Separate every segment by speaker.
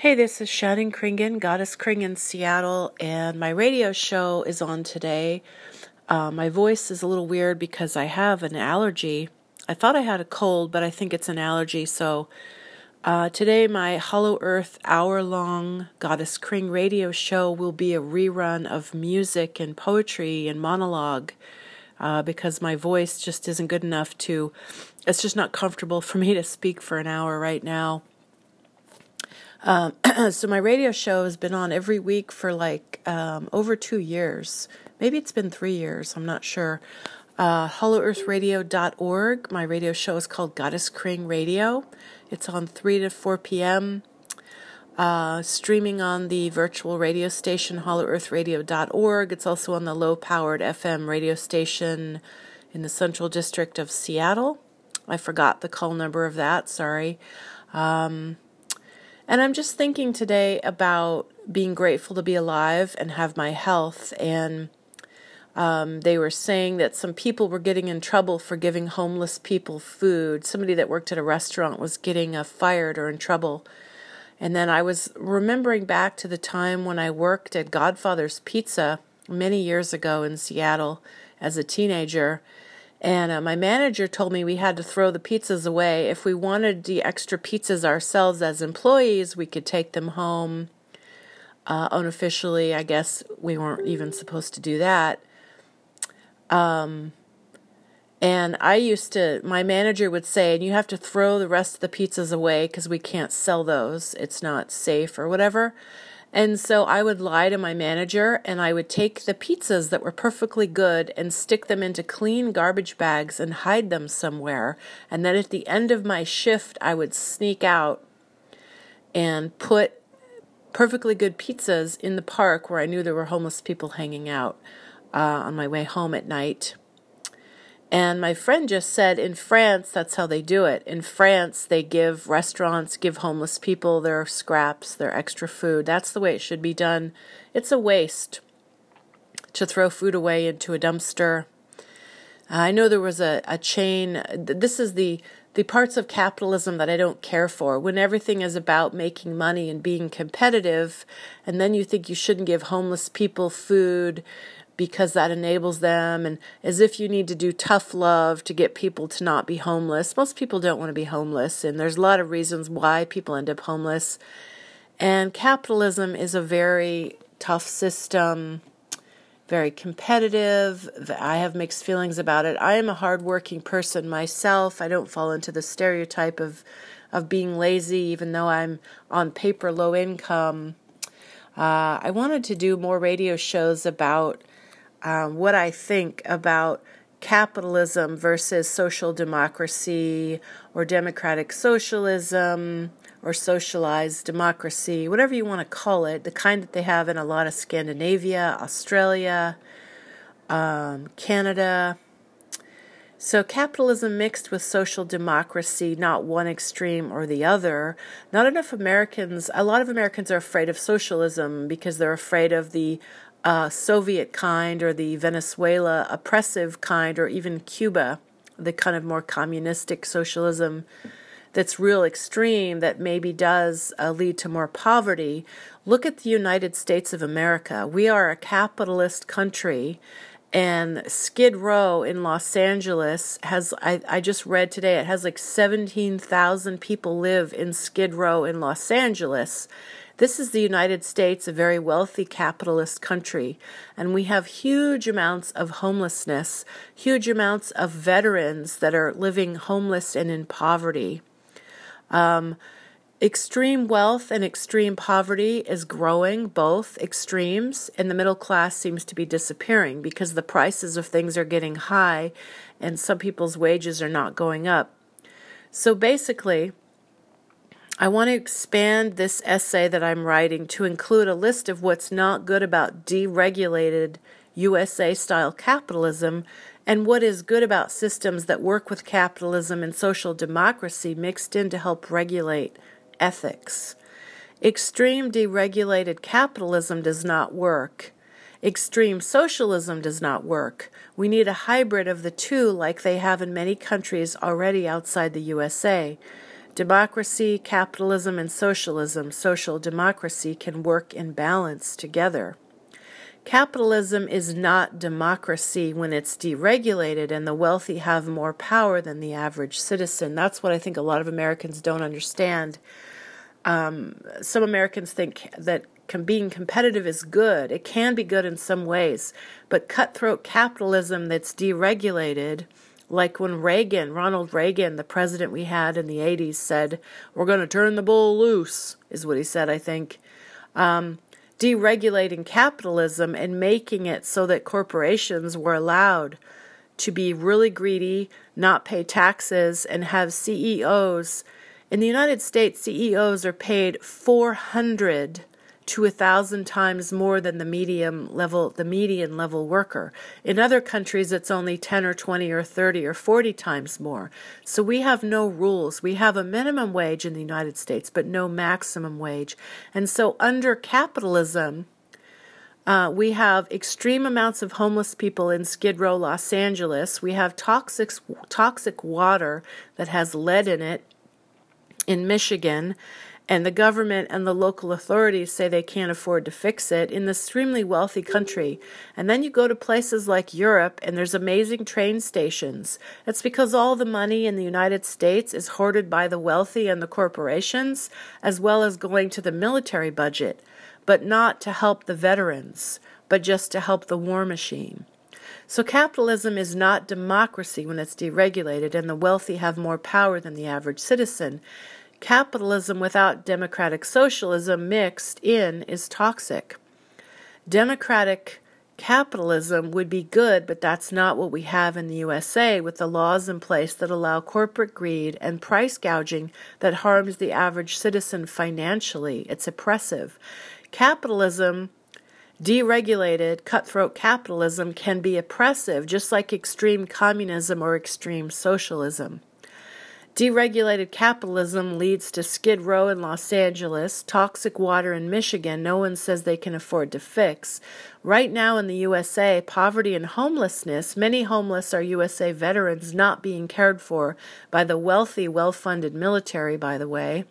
Speaker 1: Hey, this is Shannon Kringen, Goddess Kringen, Seattle, and my radio show is on today. Uh, my voice is a little weird because I have an allergy. I thought I had a cold, but I think it's an allergy. So uh, today, my Hollow Earth hour long Goddess Kring radio show will be a rerun of music and poetry and monologue uh, because my voice just isn't good enough to, it's just not comfortable for me to speak for an hour right now. Um, so my radio show has been on every week for like um, over two years. Maybe it's been three years. I'm not sure. Uh, HollowEarthRadio.org. My radio show is called Goddess Kring Radio. It's on 3 to 4 p.m. Uh, streaming on the virtual radio station HollowEarthRadio.org. It's also on the low powered FM radio station in the Central District of Seattle. I forgot the call number of that, sorry. Um, and I'm just thinking today about being grateful to be alive and have my health. And um, they were saying that some people were getting in trouble for giving homeless people food. Somebody that worked at a restaurant was getting uh, fired or in trouble. And then I was remembering back to the time when I worked at Godfather's Pizza many years ago in Seattle as a teenager. And uh, my manager told me we had to throw the pizzas away. If we wanted the extra pizzas ourselves as employees, we could take them home. Uh, unofficially, I guess we weren't even supposed to do that. Um, and I used to, my manager would say, and you have to throw the rest of the pizzas away because we can't sell those. It's not safe or whatever. And so I would lie to my manager and I would take the pizzas that were perfectly good and stick them into clean garbage bags and hide them somewhere. And then at the end of my shift, I would sneak out and put perfectly good pizzas in the park where I knew there were homeless people hanging out uh, on my way home at night. And my friend just said in France, that's how they do it. In France, they give restaurants, give homeless people their scraps, their extra food. That's the way it should be done. It's a waste to throw food away into a dumpster. Uh, I know there was a, a chain. This is the the parts of capitalism that I don't care for. When everything is about making money and being competitive, and then you think you shouldn't give homeless people food because that enables them and as if you need to do tough love to get people to not be homeless. Most people don't want to be homeless and there's a lot of reasons why people end up homeless. And capitalism is a very tough system, very competitive. I have mixed feelings about it. I am a hardworking person myself. I don't fall into the stereotype of of being lazy even though I'm on paper low income. Uh, I wanted to do more radio shows about um, what I think about capitalism versus social democracy or democratic socialism or socialized democracy, whatever you want to call it, the kind that they have in a lot of Scandinavia, Australia, um, Canada. So, capitalism mixed with social democracy, not one extreme or the other. Not enough Americans, a lot of Americans are afraid of socialism because they're afraid of the uh, Soviet kind or the Venezuela oppressive kind or even Cuba, the kind of more communistic socialism that's real extreme that maybe does uh, lead to more poverty. Look at the United States of America. We are a capitalist country. And Skid Row in Los Angeles has, I, I just read today, it has like 17,000 people live in Skid Row in Los Angeles. This is the United States, a very wealthy capitalist country, and we have huge amounts of homelessness, huge amounts of veterans that are living homeless and in poverty. Um, extreme wealth and extreme poverty is growing, both extremes, and the middle class seems to be disappearing because the prices of things are getting high and some people's wages are not going up. So basically, I want to expand this essay that I'm writing to include a list of what's not good about deregulated USA style capitalism and what is good about systems that work with capitalism and social democracy mixed in to help regulate ethics. Extreme deregulated capitalism does not work. Extreme socialism does not work. We need a hybrid of the two, like they have in many countries already outside the USA. Democracy, capitalism, and socialism, social democracy, can work in balance together. Capitalism is not democracy when it's deregulated and the wealthy have more power than the average citizen. That's what I think a lot of Americans don't understand. Um, some Americans think that being competitive is good. It can be good in some ways, but cutthroat capitalism that's deregulated, like when Reagan, Ronald Reagan, the president we had in the 80s, said, We're going to turn the bull loose, is what he said, I think. Um, deregulating capitalism and making it so that corporations were allowed to be really greedy, not pay taxes, and have CEOs. In the United States, CEOs are paid 400 to a thousand times more than the medium level the median level worker. In other countries it's only 10 or 20 or 30 or 40 times more. So we have no rules. We have a minimum wage in the United States but no maximum wage. And so under capitalism uh, we have extreme amounts of homeless people in Skid Row, Los Angeles. We have toxic toxic water that has lead in it in Michigan and the government and the local authorities say they can't afford to fix it in this extremely wealthy country. And then you go to places like Europe and there's amazing train stations. It's because all the money in the United States is hoarded by the wealthy and the corporations, as well as going to the military budget, but not to help the veterans, but just to help the war machine. So capitalism is not democracy when it's deregulated and the wealthy have more power than the average citizen. Capitalism without democratic socialism mixed in is toxic. Democratic capitalism would be good, but that's not what we have in the USA with the laws in place that allow corporate greed and price gouging that harms the average citizen financially. It's oppressive. Capitalism, deregulated, cutthroat capitalism, can be oppressive, just like extreme communism or extreme socialism. Deregulated capitalism leads to Skid Row in Los Angeles, toxic water in Michigan no one says they can afford to fix. Right now in the USA, poverty and homelessness, many homeless are USA veterans not being cared for by the wealthy, well funded military, by the way,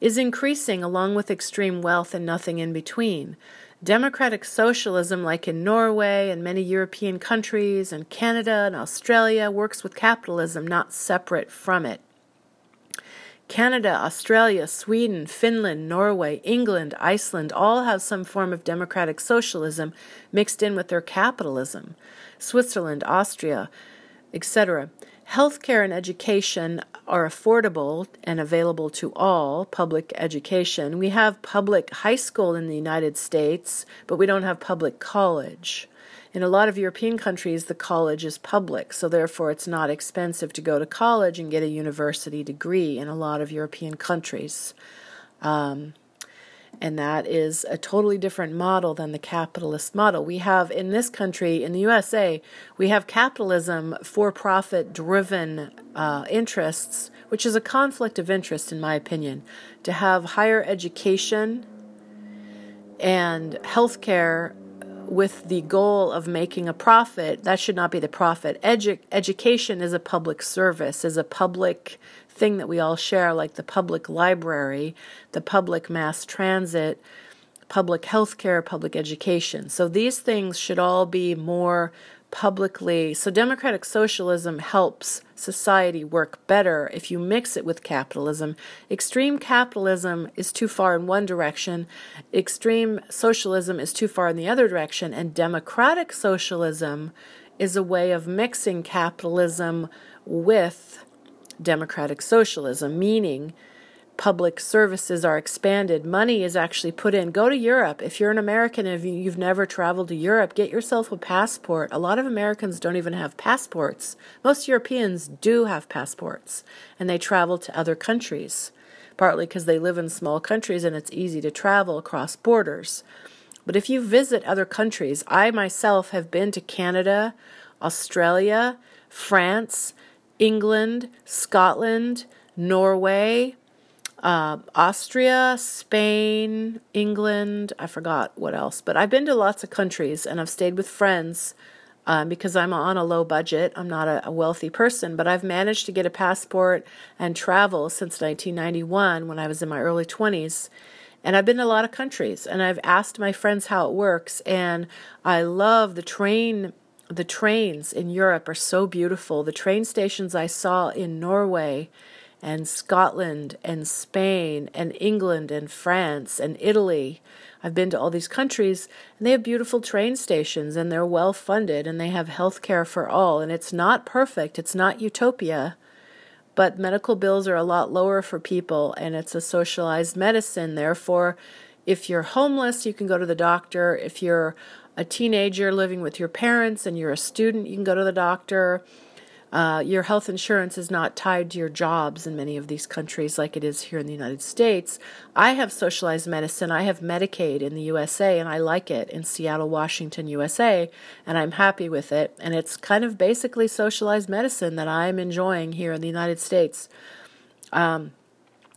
Speaker 1: is increasing along with extreme wealth and nothing in between. Democratic socialism, like in Norway and many European countries and Canada and Australia, works with capitalism, not separate from it. Canada, Australia, Sweden, Finland, Norway, England, Iceland all have some form of democratic socialism mixed in with their capitalism. Switzerland, Austria, etc. Healthcare and education are affordable and available to all public education. We have public high school in the United States, but we don't have public college. In a lot of European countries, the college is public, so therefore it's not expensive to go to college and get a university degree in a lot of European countries. Um, and that is a totally different model than the capitalist model. We have in this country, in the USA, we have capitalism, for profit driven uh, interests, which is a conflict of interest, in my opinion, to have higher education and healthcare with the goal of making a profit. That should not be the profit. Edu- education is a public service, is a public thing that we all share, like the public library, the public mass transit, public health care, public education. So these things should all be more publicly. So democratic socialism helps society work better if you mix it with capitalism. Extreme capitalism is too far in one direction, extreme socialism is too far in the other direction, and democratic socialism is a way of mixing capitalism with democratic socialism, meaning public services are expanded, money is actually put in. Go to Europe. If you're an American and you've never traveled to Europe, get yourself a passport. A lot of Americans don't even have passports. Most Europeans do have passports, and they travel to other countries, partly because they live in small countries and it's easy to travel across borders. But if you visit other countries, I myself have been to Canada, Australia, France, England, Scotland, Norway, uh, Austria, Spain, England. I forgot what else, but I've been to lots of countries and I've stayed with friends um, because I'm on a low budget. I'm not a, a, wealthy person, but I've managed to get a passport and travel since 1991 when I was in my early 20s. And I've been to a lot of countries and I've asked my friends how it works. And I love the train. The trains in Europe are so beautiful. The train stations I saw in Norway and Scotland and Spain and England and France and Italy I've been to all these countries and they have beautiful train stations and they're well funded and they have health care for all. And it's not perfect, it's not utopia, but medical bills are a lot lower for people and it's a socialized medicine. Therefore, if you're homeless, you can go to the doctor. If you're a teenager living with your parents and you're a student, you can go to the doctor. Uh, your health insurance is not tied to your jobs in many of these countries like it is here in the United States. I have socialized medicine. I have Medicaid in the USA, and I like it in Seattle, Washington, USA, and I'm happy with it. And it's kind of basically socialized medicine that I'm enjoying here in the United States. Um,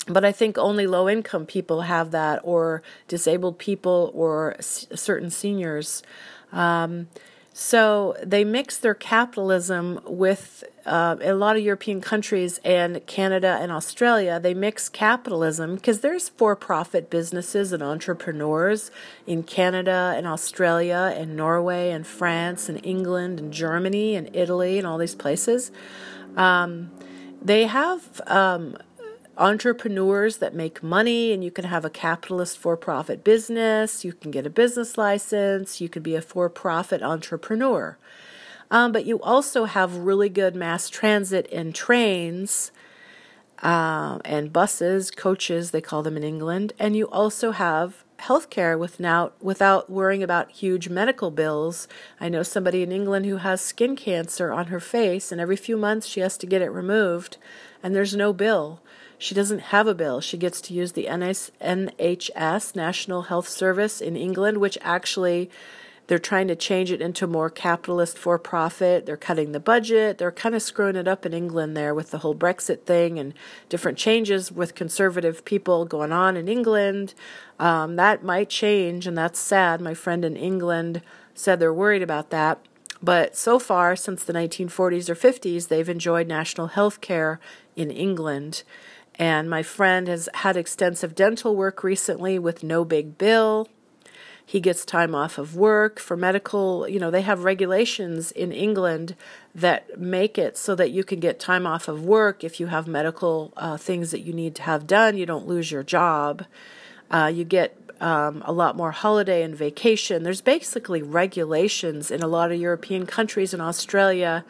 Speaker 1: but I think only low income people have that, or disabled people, or s- certain seniors. Um, so they mix their capitalism with uh, a lot of European countries and Canada and Australia. They mix capitalism because there's for-profit businesses and entrepreneurs in Canada and Australia and Norway and France and England and Germany and Italy and all these places. Um, they have um, entrepreneurs that make money and you can have a capitalist for-profit business you can get a business license you can be a for-profit entrepreneur um, but you also have really good mass transit and trains uh, and buses coaches they call them in england and you also have healthcare with now without worrying about huge medical bills. I know somebody in England who has skin cancer on her face and every few months she has to get it removed and there's no bill. She doesn't have a bill. She gets to use the NHS, National Health Service in England, which actually they're trying to change it into more capitalist for profit. They're cutting the budget. They're kind of screwing it up in England there with the whole Brexit thing and different changes with conservative people going on in England. Um, that might change, and that's sad. My friend in England said they're worried about that. But so far, since the 1940s or 50s, they've enjoyed national health care in England. And my friend has had extensive dental work recently with no big bill. He gets time off of work for medical, you know, they have regulations in England that make it so that you can get time off of work if you have medical uh, things that you need to have done. You don't lose your job. Uh, you get um, a lot more holiday and vacation. There's basically regulations in a lot of European countries and Australia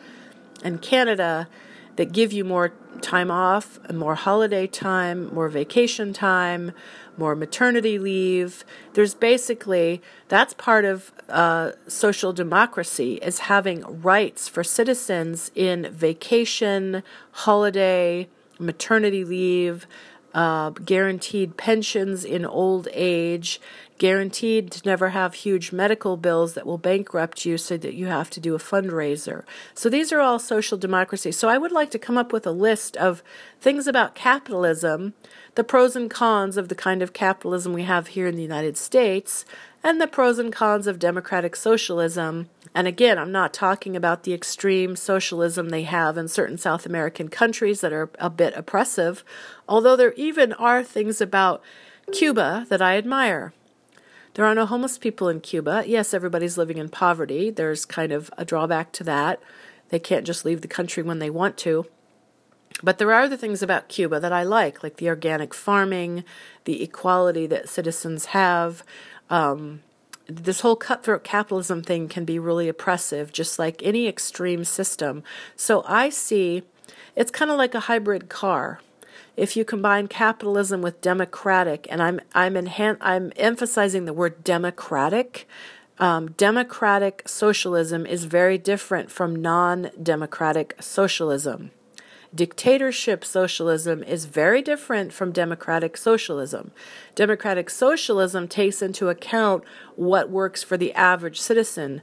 Speaker 1: and Canada that give you more time off, more holiday time, more vacation time, more maternity leave. There's basically that's part of uh, social democracy is having rights for citizens in vacation, holiday, maternity leave, uh, guaranteed pensions in old age, guaranteed to never have huge medical bills that will bankrupt you so that you have to do a fundraiser. So these are all social democracy. So I would like to come up with a list of things about capitalism, the pros and cons of the kind of capitalism we have here in the United States, and the pros and cons of democratic socialism. And again, I'm not talking about the extreme socialism they have in certain South American countries that are a bit oppressive, although there even are things about Cuba that I admire. There are no homeless people in Cuba. Yes, everybody's living in poverty. There's kind of a drawback to that. They can't just leave the country when they want to. But there are other things about Cuba that I like, like the organic farming, the equality that citizens have. Um, this whole cutthroat capitalism thing can be really oppressive, just like any extreme system. So I see it's kind of like a hybrid car if you combine capitalism with democratic, and I'm I'm enhan- I'm emphasizing the word democratic. Um, democratic socialism is very different from non-democratic socialism. Dictatorship socialism is very different from democratic socialism. Democratic socialism takes into account what works for the average citizen.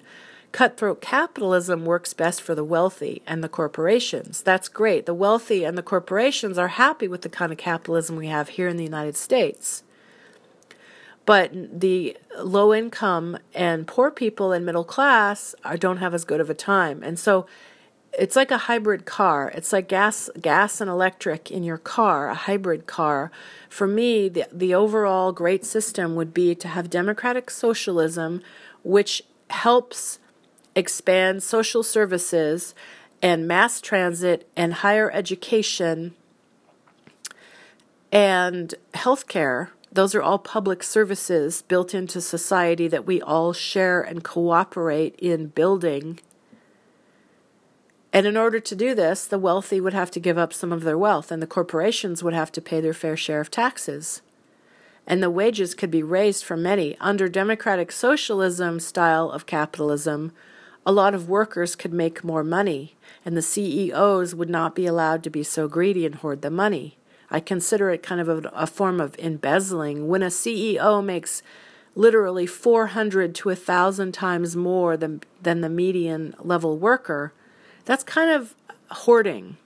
Speaker 1: Cutthroat capitalism works best for the wealthy and the corporations. That's great. The wealthy and the corporations are happy with the kind of capitalism we have here in the United States. but the low income and poor people and middle class are, don't have as good of a time. And so it's like a hybrid car. It's like gas gas and electric in your car, a hybrid car. For me, the the overall great system would be to have democratic socialism which helps expand social services and mass transit and higher education and healthcare those are all public services built into society that we all share and cooperate in building. And in order to do this, the wealthy would have to give up some of their wealth, and the corporations would have to pay their fair share of taxes. And the wages could be raised for many. Under democratic socialism style of capitalism, a lot of workers could make more money, and the CEOs would not be allowed to be so greedy and hoard the money. I consider it kind of a, a form of embezzling. When a CEO makes literally 400 to 1,000 times more than, than the median level worker, that's kind of hoarding.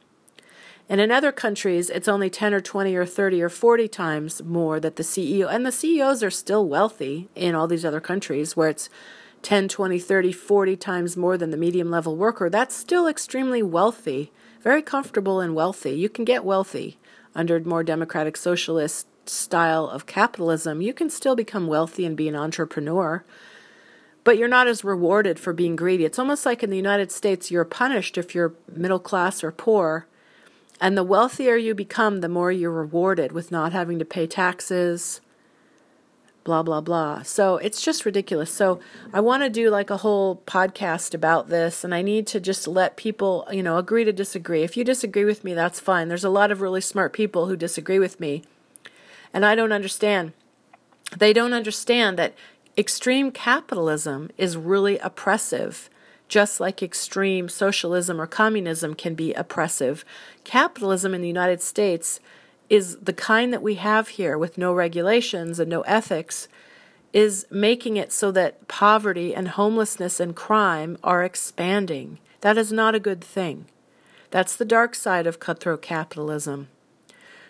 Speaker 1: And in other countries, it's only 10 or 20 or 30 or 40 times more that the CEO, and the CEOs are still wealthy in all these other countries where it's 10, 20, 30, 40 times more than the medium level worker. That's still extremely wealthy, very comfortable and wealthy. You can get wealthy under more democratic socialist style of capitalism, you can still become wealthy and be an entrepreneur, but you're not as rewarded for being greedy. It's almost like in the United States, you're punished if you're middle class or poor. And the wealthier you become, the more you're rewarded with not having to pay taxes, blah, blah, blah. So it's just ridiculous. So I want to do like a whole podcast about this, and I need to just let people, you know, agree to disagree. If you disagree with me, that's fine. There's a lot of really smart people who disagree with me, and I don't understand. They don't understand that extreme capitalism is really oppressive just like extreme socialism or communism can be oppressive. Capitalism in the United States is the kind that we have here with no regulations and no ethics is making it so that poverty and homelessness and crime are expanding. That is not a good thing. That's the dark side of cutthroat capitalism.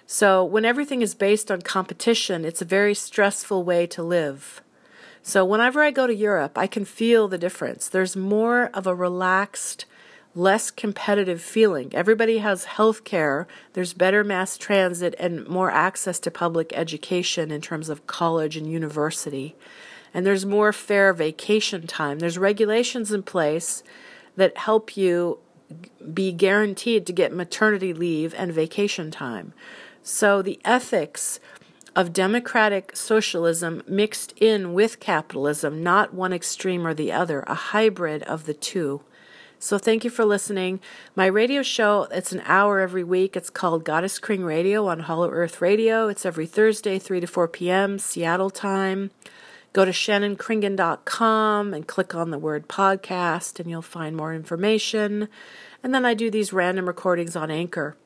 Speaker 1: So, when everything is based on competition, it's a very stressful way to live. So, whenever I go to Europe, I can feel the difference. There's more of a relaxed, less competitive feeling. Everybody has health care, there's better mass transit, and more access to public education in terms of college and university. And there's more fair vacation time. There's regulations in place that help you be guaranteed to get maternity leave and vacation time. So the ethics of democratic socialism mixed in with capitalism, not one extreme or the other, a hybrid of the two. So thank you for listening. My radio show, it's an hour every week. It's called Goddess Kring Radio on Hollow Earth Radio. It's every Thursday, 3 to 4 p.m. Seattle time. Go to shannonkringen.com and click on the word podcast and you'll find more information. And then I do these random recordings on Anchor.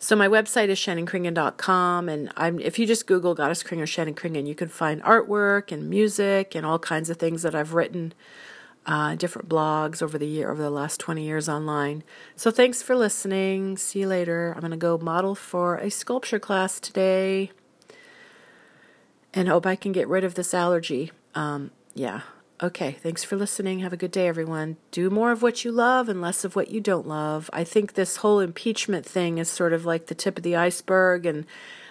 Speaker 1: So my website is shannonkringen.com, and I'm, if you just Google Goddess Kring or Shannon Kringen, you can find artwork and music and all kinds of things that I've written uh, different blogs over the year over the last 20 years online. So thanks for listening. See you later. I'm going to go model for a sculpture class today, and hope I can get rid of this allergy. Um, yeah. Okay, thanks for listening. Have a good day, everyone. Do more of what you love and less of what you don't love. I think this whole impeachment thing is sort of like the tip of the iceberg, and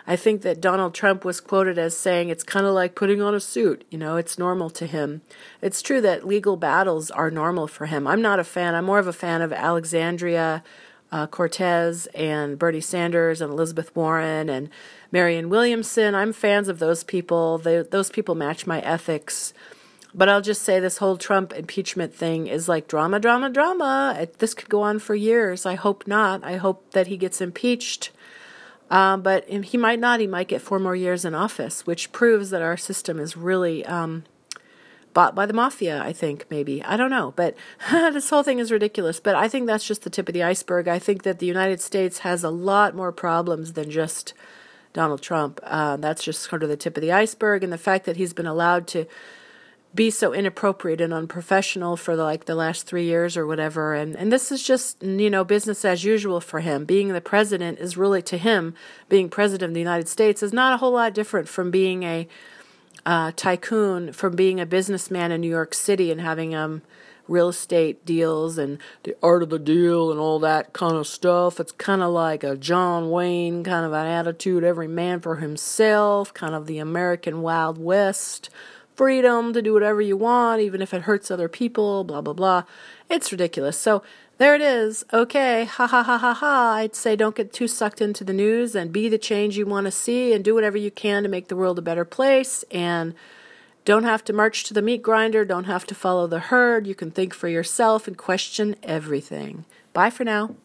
Speaker 1: I think that Donald Trump was quoted as saying it's kind of like putting on a suit. You know, it's normal to him. It's true that legal battles are normal for him. I'm not a fan. I'm more of a fan of Alexandria uh, Cortez and Bernie Sanders and Elizabeth Warren and Marianne Williamson. I'm fans of those people. They, those people match my ethics. But I'll just say this whole Trump impeachment thing is like drama, drama, drama. It, this could go on for years. I hope not. I hope that he gets impeached um, but he might not. He might get four more years in office, which proves that our system is really um, bought by the mafia, I think, maybe. I don't know. But this whole thing is ridiculous. But I think that's just the tip of the iceberg. I think that the United States has a lot more problems than just Donald Trump. Uh, that's just sort of the tip of the iceberg. And the fact that he's been allowed to be so inappropriate and unprofessional for like the last three years or whatever. And and this is just you know business as usual for him. Being the president is really to him being president of the United States is not a whole lot different from being a uh, tycoon, from being a businessman in New York City and having um real estate deals and the art of the deal and all that kind of stuff. It's kind of like a John Wayne kind of an attitude, every man for himself, kind of the American Wild West freedom to do whatever you want, even if it hurts other people, blah, blah, blah. It's ridiculous. So there it is. Okay, ha ha ha ha ha. I'd say don't get too sucked into the news and be the change you want to see and do whatever you can to make the world a better place and don't have to march to the meat grinder, don't have to follow the herd. You can think for yourself and question everything. Bye for now.